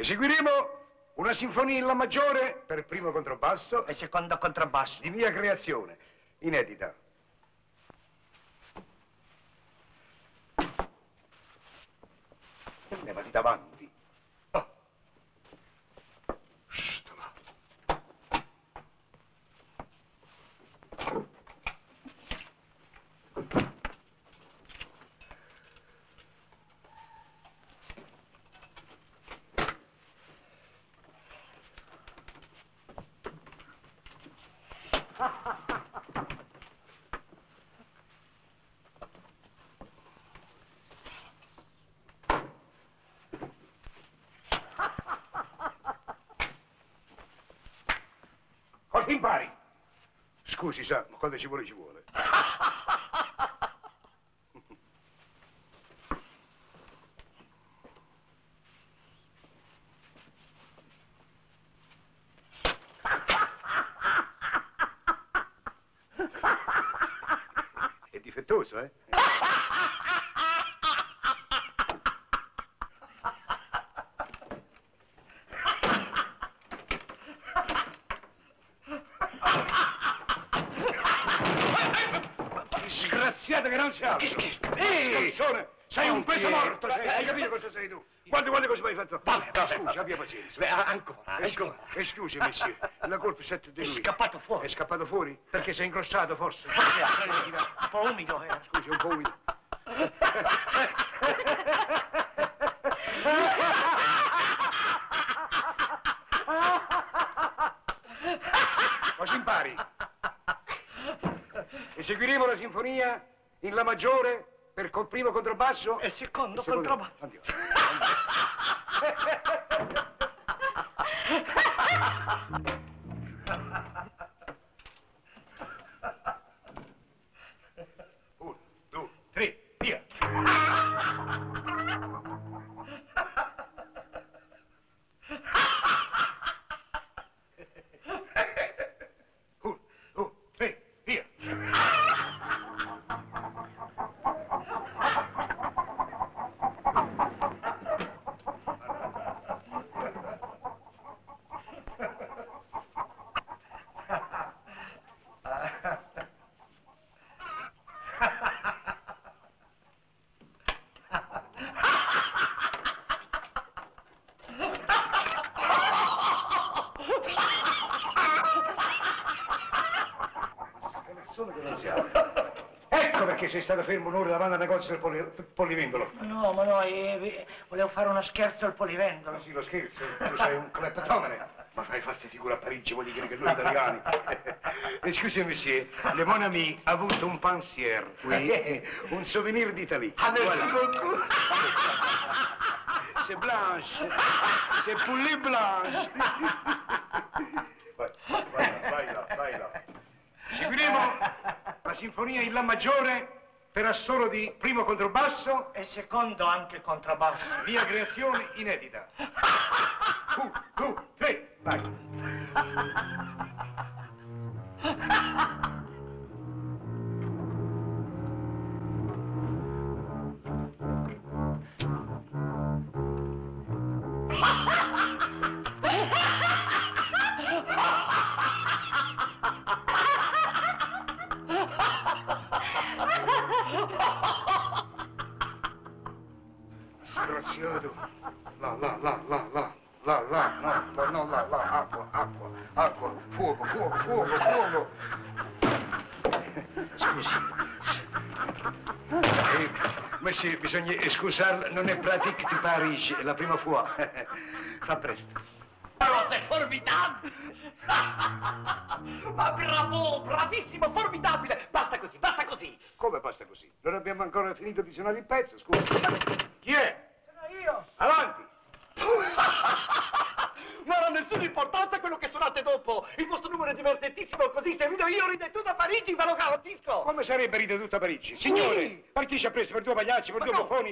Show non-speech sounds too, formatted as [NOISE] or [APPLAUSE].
Eseguiremo una sinfonia in La maggiore per primo contrabbasso E secondo contrabbasso. di mia creazione, inedita. Levati davanti. Cosa impari? Scusi, sa, ma quando ci vuole ci vuole. È difettoso, eh? Disgraziato che non si apre. Che scherzo? Ehi, Scansone, sei un peso morto, sei. hai capito cosa sei tu? Quante, quante cose mi hai fatto? Vabbè, vabbè, Scusi, vabbè. abbia pazienza. Beh, ancora, Eh, scu- ancora. eh, scusi, monsieur, la colpa è di È lui. scappato fuori. È scappato fuori? Perché sei ingrossato, forse? È [LAUGHS] un po' umido, eh. Scusi, è un po' umido. Cosa impari? Eseguiremo la sinfonia in La maggiore per col primo contrabbasso E secondo e secondo- contrabbasso. Andiamo. Uno, [LAUGHS] due, tre, via. Uno, due, tre, via. Canazzone che non si apre. [LAUGHS] Ecco perché sei stato fermo un'ora davanti al negozio del poli- polivendolo. No, ma no, eh, volevo fare uno scherzo al polivendolo. Ma sì, lo scherzo, tu sei un cleptomane. Ma fai faste figure a Parigi, voglio dire che noi italiani. [LAUGHS] Eh, Scusi, monsieur, le mon ami ha avuto un pensier, oui, un souvenir d'Italie. Ah, merci Voilà. beaucoup. [LAUGHS] C'est blanche, c'est poulet blanche. Vai, vai là, vai là, vai là. Seguiremo sinfonia in La maggiore per assolo di primo contrabbasso, E secondo anche contrabbasso. mia creazione inedita. [LAUGHS] Un, due, tre, vai. Sgraziato. Là, là, là, là, là, là, là, no, no, là, là, acqua, acqua, acqua, fuoco, fuoco, fuoco, fuoco. Scusi. Eh, monsieur, bisogna scusarla, non è pratique di Parigi, è la prima fois. [LAUGHS] Fa presto. Ma sei formidabile! [LAUGHS] Ma bravo, bravissimo, formidabile! Basta così, basta così! Come basta così? Non abbiamo ancora finito di suonare il pezzo, scusa. Chi è? Io! Avanti! [LAUGHS] Non ha nessuna importanza quello che suonate dopo! Il vostro numero è divertentissimo, così se rido io ride tutta Parigi, ve lo garantisco! Come sarebbe ride tutta Parigi? Signore, Sì. per chi ci ha preso per due pagliacci, per Ma due no. buffoni?